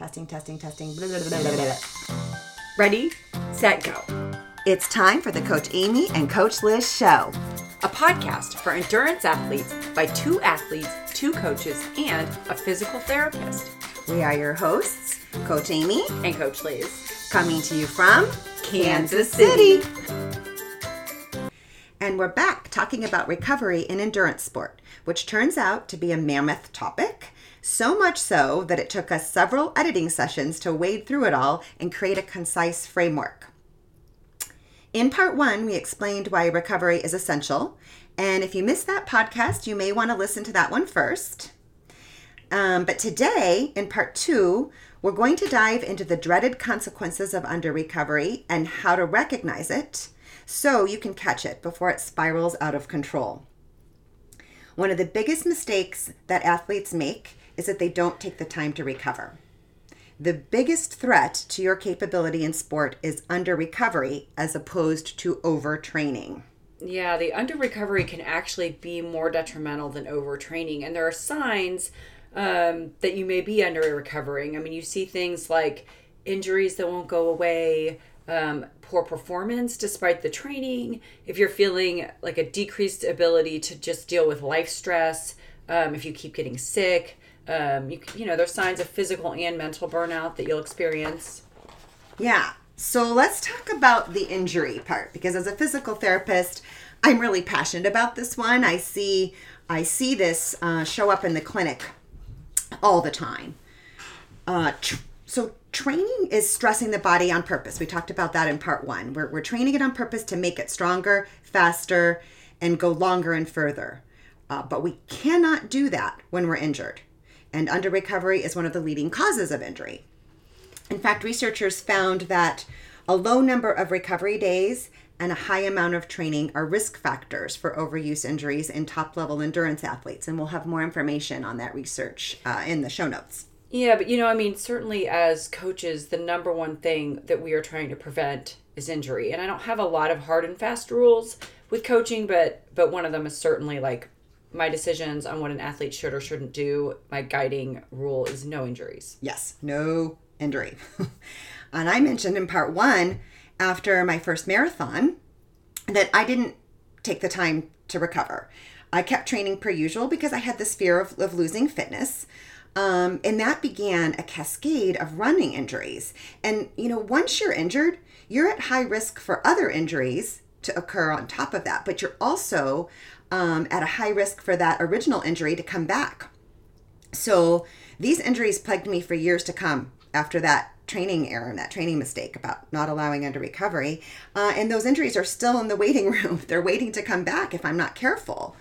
Testing, testing, testing. Blah, blah, blah. Ready, set, go. It's time for the Coach Amy and Coach Liz show. A podcast for endurance athletes by two athletes, two coaches, and a physical therapist. We are your hosts, Coach Amy, And Coach Liz. coming to you from Kansas City. And we're back talking about recovery in endurance sport, which turns out to be a mammoth topic. So much so that it took us several editing sessions to wade through it all and create a concise framework. In part one, we explained why recovery is essential. And if you missed that podcast, you may want to listen to that one first. Um, but today, in part two, we're going to dive into the dreaded consequences of under recovery and how to recognize it so you can catch it before it spirals out of control. One of the biggest mistakes that athletes make is that they don't take the time to recover. The biggest threat to your capability in sport is under recovery as opposed to overtraining. Yeah, the under recovery can actually be more detrimental than overtraining. And there are signs um, that you may be under recovering. I mean, you see things like injuries that won't go away, um, poor performance despite the training, if you're feeling like a decreased ability to just deal with life stress, um, if you keep getting sick, um, you, you know, there's signs of physical and mental burnout that you'll experience. Yeah. So let's talk about the injury part because as a physical therapist, I'm really passionate about this one. I see I see this uh, show up in the clinic all the time. Uh, tr- so training is stressing the body on purpose. We talked about that in part one. We're, we're training it on purpose to make it stronger, faster, and go longer and further. Uh, but we cannot do that when we're injured. And under recovery is one of the leading causes of injury. In fact, researchers found that a low number of recovery days and a high amount of training are risk factors for overuse injuries in top level endurance athletes. And we'll have more information on that research uh, in the show notes. Yeah, but you know, I mean, certainly as coaches, the number one thing that we are trying to prevent is injury. And I don't have a lot of hard and fast rules with coaching, but but one of them is certainly like my decisions on what an athlete should or shouldn't do. My guiding rule is no injuries. Yes, no injury. and I mentioned in part one, after my first marathon, that I didn't take the time to recover. I kept training per usual because I had this fear of, of losing fitness. Um, and that began a cascade of running injuries. And, you know, once you're injured, you're at high risk for other injuries to occur on top of that, but you're also um, at a high risk for that original injury to come back. So these injuries plagued me for years to come after that training error and that training mistake about not allowing under recovery. Uh, and those injuries are still in the waiting room. They're waiting to come back if I'm not careful.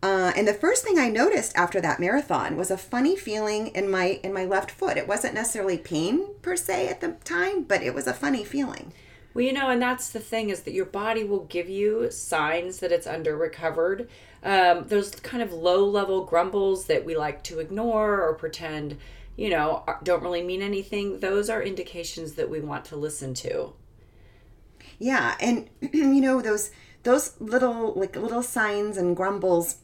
Uh, and the first thing I noticed after that marathon was a funny feeling in my in my left foot. It wasn't necessarily pain per se at the time, but it was a funny feeling. Well, you know, and that's the thing is that your body will give you signs that it's under recovered. Um, those kind of low level grumbles that we like to ignore or pretend, you know, don't really mean anything. Those are indications that we want to listen to. Yeah, and you know those those little like little signs and grumbles.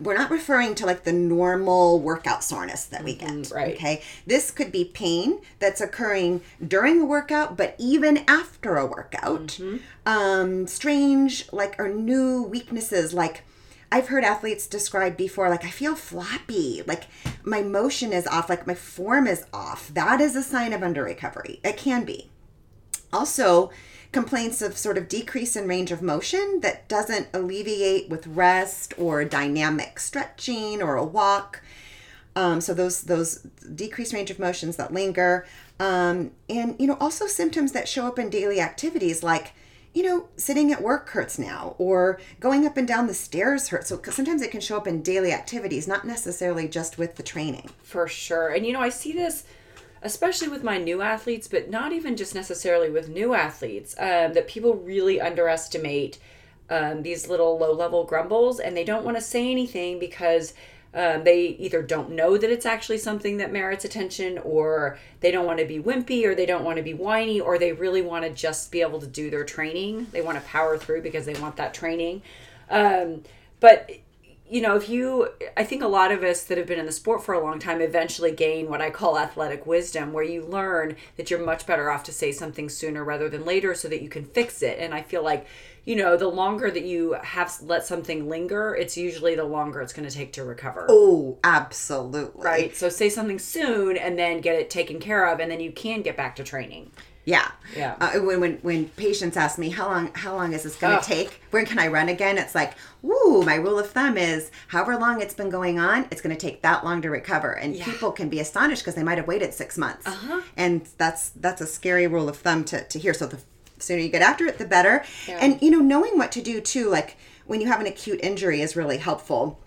We're not referring to like the normal workout soreness that we get. right. Okay. This could be pain that's occurring during a workout, but even after a workout. Um, strange, like, or new weaknesses. Like, I've heard athletes describe before, like, I feel floppy, like, my motion is off, like, my form is off. That is a sign of under recovery. It can be. Also, complaints of sort of decrease in range of motion that doesn't alleviate with rest or dynamic stretching or a walk. Um, so those those decreased range of motions that linger, um, and you know also symptoms that show up in daily activities like you know sitting at work hurts now or going up and down the stairs hurts. So sometimes it can show up in daily activities, not necessarily just with the training. For sure. And you know, I see this especially with my new athletes, but not even just necessarily with new athletes, um, that people really underestimate um, these little low level grumbles and they don't want to say anything because um, they either don't know that it's actually something that merits attention or they don't want to be wimpy or they don't want to be whiny or they really want to just be able to do their training. They want to power through because they want that training. Um, but you know, if you, I think a lot of us that have been in the sport for a long time eventually gain what I call athletic wisdom, where you learn that you're much better off to say something sooner rather than later so that you can fix it. And I feel like, you know, the longer that you have let something linger, it's usually the longer it's going to take to recover. Oh, absolutely. Right. So say something soon and then get it taken care of, and then you can get back to training. Yeah. Yeah. Uh, when, when when patients ask me how long how long is this going to Ugh. take? When can I run again? It's like, woo, my rule of thumb is however long it's been going on, it's going to take that long to recover. And Yeah. people can be astonished because they might have waited 6 months. Uh-huh. And that's that's a scary rule of thumb to to hear. So the sooner you get after it, the better. Yeah. And you know, knowing what to do too, like when you have an acute injury is really helpful.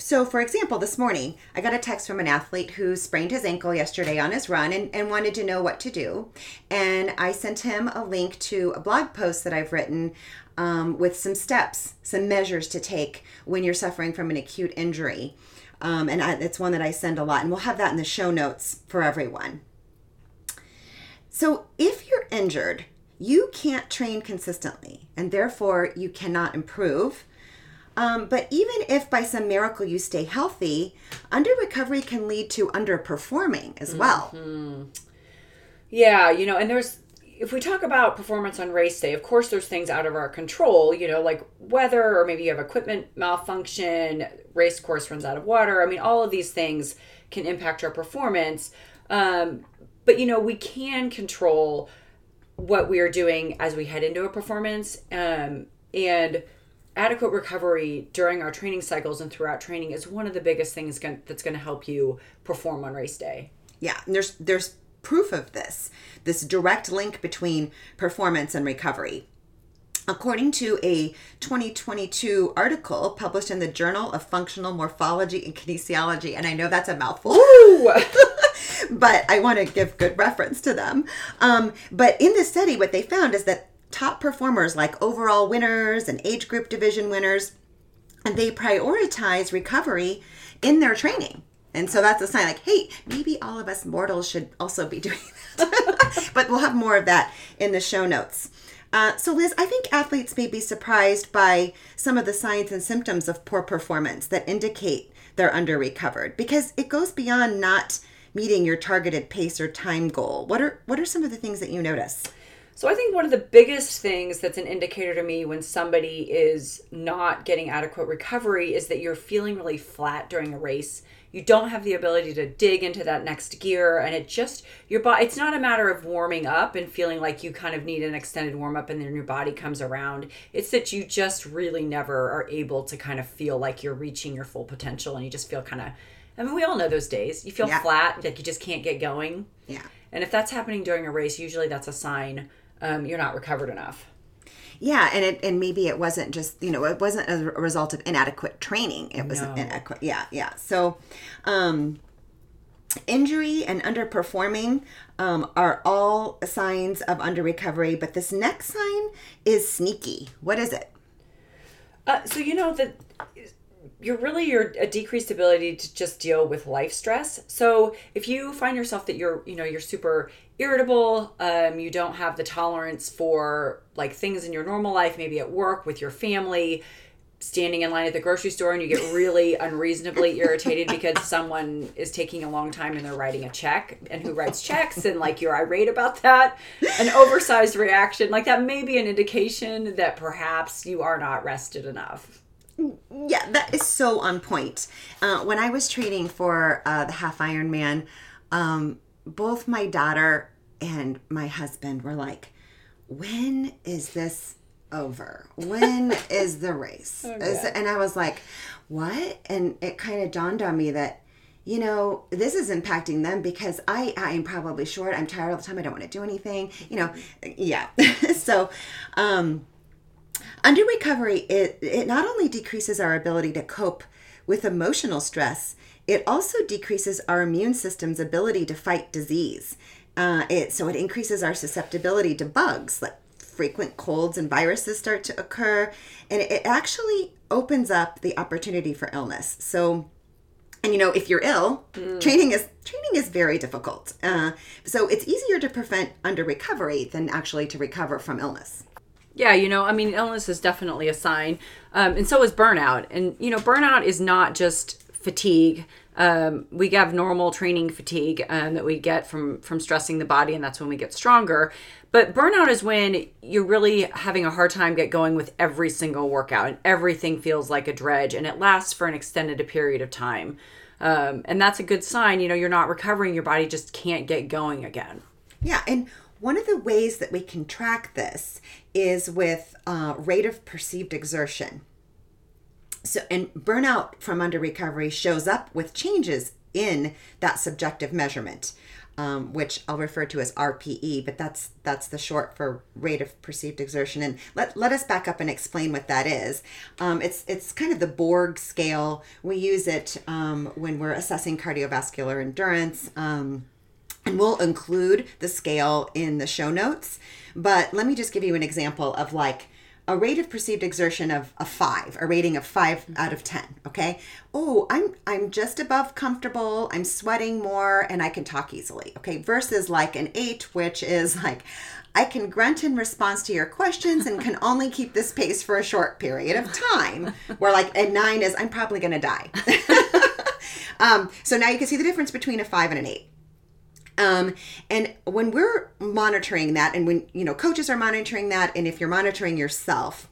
So, for example, this morning I got a text from an athlete who sprained his ankle yesterday on his run and, and wanted to know what to do. And I sent him a link to a blog post that I've written um, with some steps, some measures to take when you're suffering from an acute injury. Um, and I, it's one that I send a lot, and we'll have that in the show notes for everyone. So, if you're injured, you can't train consistently, and therefore you cannot improve. Um, but even if by some miracle you stay healthy, under recovery can lead to underperforming as well. Yeah, you know, and there's if we talk about performance on race day, of course there's things out of our control, you know, like weather or maybe you have equipment malfunction, race course runs out of water. I mean, all of these things can impact our performance. Um, but you know, we can control what we are doing as we head into a performance. Um, and adequate recovery during our training cycles and throughout training is one of the biggest things gon- that's going to help you perform on race day. Yeah, and there's there's proof of this, this direct link between performance and recovery. According to a 2022 article published in the Journal of Functional Morphology and Kinesiology, and I know that's a mouthful. but I want to give good reference to them. Um, but in this study, what they found is that top performers, like overall winners and age group division winners, and they prioritize recovery in their training. And so that's a sign like, hey, maybe all of us mortals should also be doing that. but we'll have more of that in the show notes. Uh, so, Liz, I think athletes may be surprised by some of the signs and symptoms of poor performance that indicate they're under recovered because it goes beyond not meeting your targeted pace or time goal. What are what are some of the things that you notice? So I think one of the biggest things that's an indicator to me when somebody is not getting adequate recovery is that you're feeling really flat during a race. You don't have the ability to dig into that next gear and it just your body it's not a matter of warming up and feeling like you kind of need an extended warm up and then your body comes around. It's that you just really never are able to kind of feel like you're reaching your full potential and you just feel kind of I mean we all know those days. You feel Yeah. flat, like you just can't get going. Yeah. And if that's happening during a race, usually that's a sign um, you're not recovered enough. Yeah, and it and maybe it wasn't just you know it wasn't a result of inadequate training. It was No. inadequate. Yeah, yeah. So, um, injury and underperforming um, are all signs of under recovery. But this next sign is sneaky. What is it? Uh, so you know that you're really your a decreased ability to just deal with life stress. So if you find yourself that you're you know you're super irritable, um, you don't have the tolerance for like things in your normal life, maybe at work with your family, standing in line at the grocery store, and you get really unreasonably irritated because someone is taking a long time and they're writing a check, and who writes checks, and like you're irate about that, an oversized reaction like that may be an indication that perhaps you are not rested enough. Yeah, that is so on point. Uh, when I was training for uh, the half Ironman, um, both my daughter and my husband were like, "When is this over? When is the race?" Is- and I was like, "What?" And it kind of dawned on me that. You know, this is impacting them because I, I am probably short. I'm tired all the time. I don't want to do anything. You know, yeah. so, um, under recovery, it, it not only decreases our ability to cope with emotional stress, it also decreases our immune system's ability to fight disease. Uh, it, so it increases our susceptibility to bugs, like frequent colds and viruses start to occur, and it, it actually opens up the opportunity for illness. So, and you know, if you're ill, training is training is very difficult. Uh, so it's easier to prevent under recovery than actually to recover from illness. Yeah, you know, I mean, illness is definitely a sign, um, and so is burnout. And you know, burnout is not just fatigue. Um, we have normal training fatigue um, that we get from from stressing the body, and that's when we get stronger. But burnout is when you're really having a hard time get going with every single workout, and everything feels like a dredge, and it lasts for an extended period of time. Um, and that's a good sign. You know, you're not recovering; your body just can't get going again. Yeah, and one of the ways that we can track this is with uh, rate of perceived exertion. So, and burnout from under recovery shows up with changes in that subjective measurement, um, which I'll refer to as RPE, but that's that's the short for rate of perceived exertion. And let, let us back up and explain what that is. Um, it's it's kind of the Borg scale. We use it um, when we're assessing cardiovascular endurance. Um, and we'll include the scale in the show notes. But let me just give you an example of like a rate of perceived exertion of a five, a rating of five out of ten. Okay. Oh, I'm I'm just above comfortable. I'm sweating more, and I can talk easily. Okay. Versus like an eight, which is like I can grunt in response to your questions and can only keep this pace for a short period of time. Where like a nine is I'm probably gonna die. um, so now you can see the difference between a five and an eight. Um, and when we're monitoring that, and when you know coaches are monitoring that, and if you're monitoring yourself,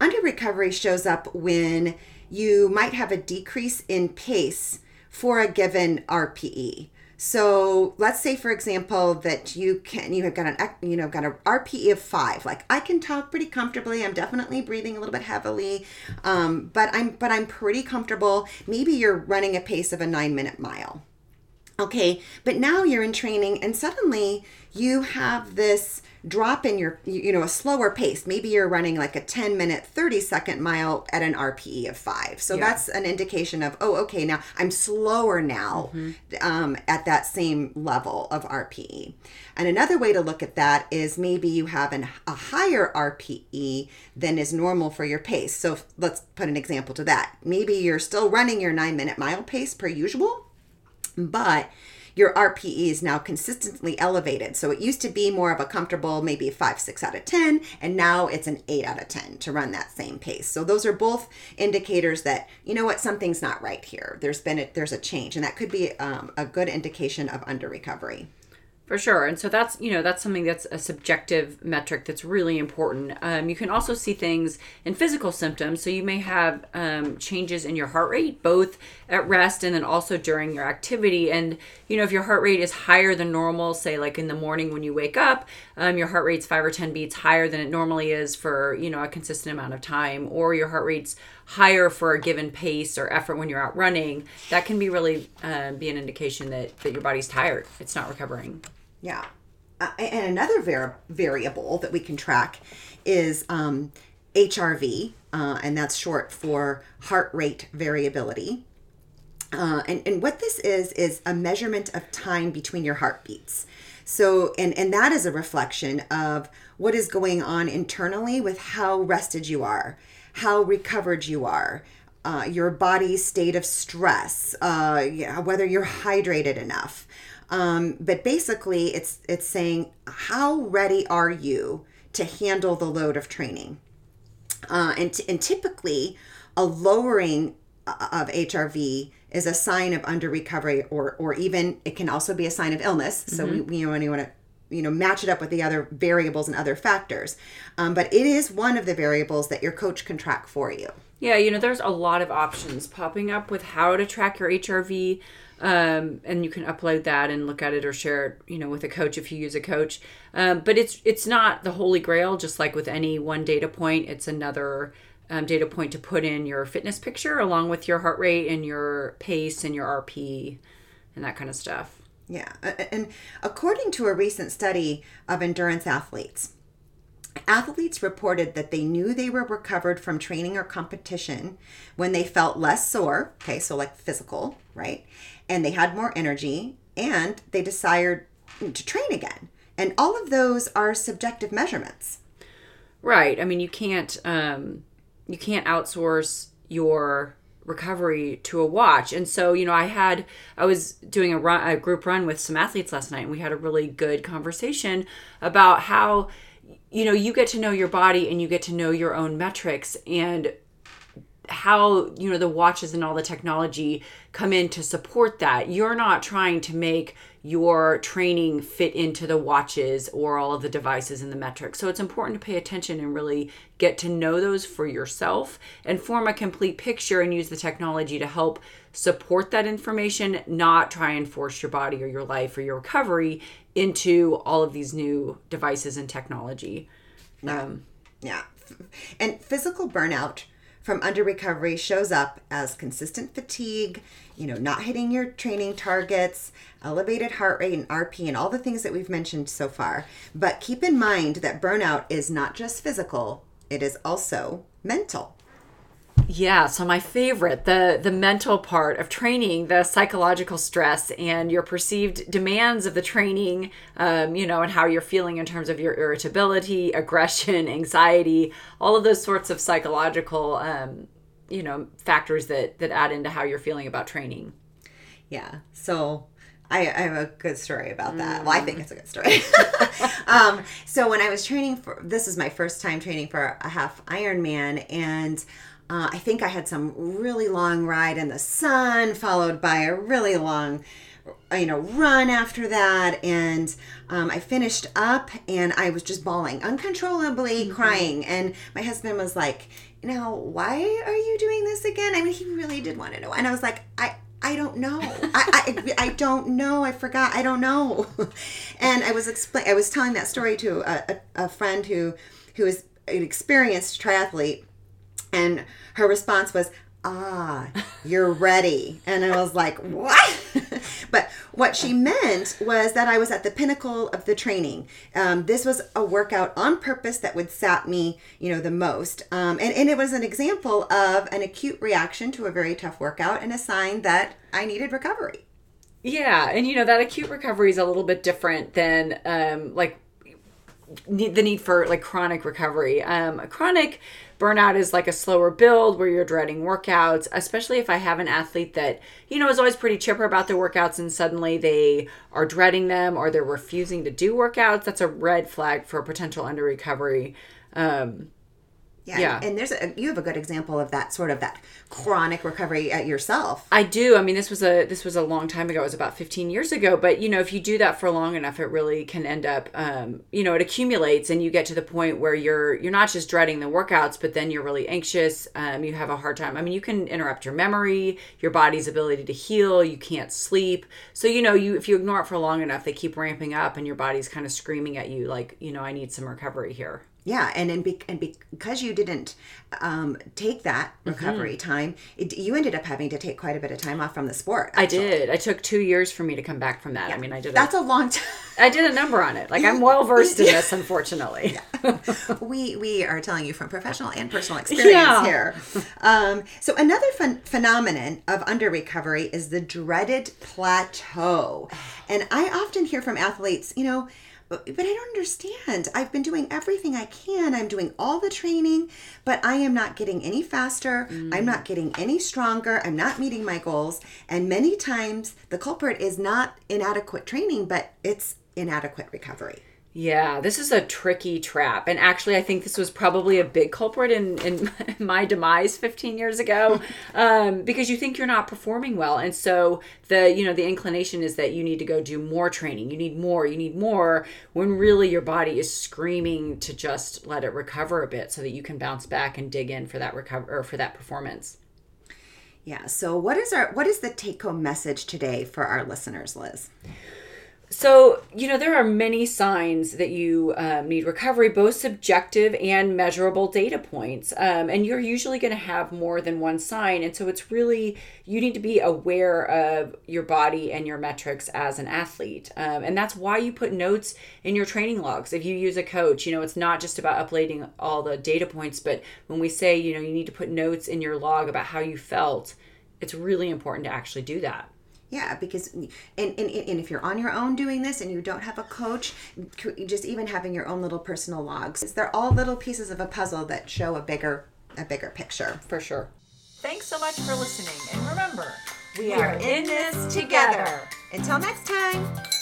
under recovery shows up when you might have a decrease in pace for a given RPE. So let's say, for example, that you can you have got an you know got an RPE of five. Like I can talk pretty comfortably. I'm definitely breathing a little bit heavily, um, but I'm but I'm pretty comfortable. Maybe you're running a pace of a nine minute mile. Okay, but now you're in training and suddenly you have this drop in your, you know, a slower pace. Maybe you're running like a 10 minute, 30 second mile at an RPE of five. So yeah. that's an indication of, oh, okay, now I'm slower now mm-hmm. um, at that same level of RPE. And another way to look at that is maybe you have an, a higher RPE than is normal for your pace. So let's put an example to that. Maybe you're still running your nine minute mile pace per usual but your RPE is now consistently elevated. So it used to be more of a comfortable, maybe five, six out of 10, and now it's an eight out of 10 to run that same pace. So those are both indicators that, you know what, something's not right here. There's been a, there's a change, and that could be um, a good indication of under recovery. For sure. And so that's, you know, that's something that's a subjective metric that's really important. Um, you can also see things in physical symptoms. So you may have um, changes in your heart rate, both at rest and then also during your activity. And, you know, if your heart rate is higher than normal, say like in the morning when you wake up, um, your heart rate's five or 10 beats higher than it normally is for, you know, a consistent amount of time, or your heart rate's higher for a given pace or effort when you're out running, that can be really uh, be an indication that, that your body's tired. It's not recovering. Yeah. Uh, and another var- variable that we can track is um, HRV, uh, and that's short for heart rate variability. Uh, and, and what this is, is a measurement of time between your heartbeats. So, and, and that is a reflection of what is going on internally with how rested you are, how recovered you are, uh, your body's state of stress, uh, yeah, whether you're hydrated enough. Um, but basically, it's it's saying how ready are you to handle the load of training, uh, and t- and typically a lowering of HRV is a sign of under recovery, or or even it can also be a sign of illness. So mm-hmm. we you know, you want to you know match it up with the other variables and other factors um, but it is one of the variables that your coach can track for you yeah you know there's a lot of options popping up with how to track your hrv um, and you can upload that and look at it or share it you know with a coach if you use a coach. Um, but it's it's not the holy grail just like with any one data point. It's another um, data point to put in your fitness picture along with your heart rate and your pace and your rp and that kind of stuff. Yeah. And according to a recent study of endurance athletes Athletes reported that they knew they were recovered from training or competition when they felt less sore, okay, so like physical, right? And they had more energy and they desired to train again. And all of those are subjective measurements. Right. I mean, you can't um you can't outsource your recovery to a watch. And so, you know, I had I was doing a run a group run with some athletes last night and we had a really good conversation about how you know, you get to know your body and you get to know your own metrics and how you know the watches and all the technology come in to support that. You're not trying to make your training fit into the watches or all of the devices and the metrics. So it's important to pay attention and really get to know those for yourself and form a complete picture and use the technology to help support that information not try and force your body or your life or your recovery into all of these new devices and technology. Um, Yeah. And physical burnout from under recovery shows up as consistent fatigue, you know, not hitting your training targets, elevated heart rate and RP, and all the things that we've mentioned so far. But keep in mind that burnout is not just physical, it is also mental. Yeah, so my favorite, the the mental part of training, the psychological stress and your perceived demands of the training, um, you know, and how you're feeling in terms of your irritability, aggression, anxiety, all of those sorts of psychological, um, you know, factors that that add into how you're feeling about training. Yeah. So I, I have a good story about that. Well, I think it's a good story. um, so when I was training for this is my first time training for a half Ironman, and uh, I think I had some really long ride in the sun, followed by a really long you know run after that and um, i finished up and i was just bawling uncontrollably crying and my husband was like now why are you doing this again i mean he really did want to know and i was like i I don't know. I, I, I don't know. I forgot. I don't know. And I was explain. I was telling that story to a, a, a friend who who is an experienced triathlete, and her response was, "Ah, you're ready." And I was like, "What?" but what she meant was that I was at the pinnacle of the training. Um, this was a workout on purpose that would sap me, you know, the most. Um, and, and it was an example of an acute reaction to a very tough workout and a sign that I needed recovery. Yeah, and you know that acute recovery is a little bit different than um, like need, the need for like chronic recovery. Um, chronic burnout is like a slower build where you're dreading workouts, especially if I have an athlete that, you know, is always pretty chipper about their workouts and suddenly they are dreading them or they're refusing to do workouts. That's a red flag for potential under recovery. Um, Yeah. Yeah. And there's a, you have a good example of that sort of that chronic recovery at yourself. I do. I mean, this was a this was a long time ago. It was about 15 years ago. But you know, if you do that for long enough, it really can end up, um, you know, it accumulates, and you get to the point where you're you're not just dreading the workouts, but then you're really anxious. Um, you have a hard time. I mean, you can interrupt your memory, your body's ability to heal. You can't sleep. So you know, you if you ignore it for long enough, they keep ramping up, and your body's kind of screaming at you, like, you know, I need some recovery here. Yeah, and and, be, and because you didn't um, take that Mm-hmm. recovery time, it, you ended up having to take quite a bit of time off from the sport. I did. I took two years for me to come back from that. I mean, I did. That's a long time. I did a number on it. Like I'm well versed in this, unfortunately. we we are telling you from professional and personal experience Yeah. here. Um, so another phen phenomenon of under recovery is the dreaded plateau, and I often hear from athletes, you know. But I don't understand. I've been doing everything I can. I'm doing all the training, but I am not getting any faster. I'm not getting any stronger. I'm not meeting my goals. And many times the culprit is not inadequate training, but it's inadequate recovery. Yeah, this is a tricky trap. And actually, I think this was probably a big culprit in, in my demise 15 years ago um, because you think you're not performing well. And so the, you know, the inclination is that you need to go do more training. You need more, you need more, when really your body is screaming to just let it recover a bit so that you can bounce back and dig in for that recover or for that performance. Yeah. So what is our what is the take home message today for our listeners, Liz? So, you know, there are many signs that you um, need recovery, both subjective and measurable data points. Um, and you're usually going to have more than one sign. And so it's really, you need to be aware of your body and your metrics as an athlete. Um, and that's why you put notes in your training logs. If you use a coach, you know, it's not just about uploading all the data points, but when we say, you know, you need to put notes in your log about how you felt, it's really important to actually do that. Yeah, because and, and and if you're on your own doing this and you don't have a coach, just even having your own little personal logs, they're all little pieces of a puzzle that show a bigger a bigger picture. For sure. Thanks so much for listening. And remember, We are in this together. Until next time.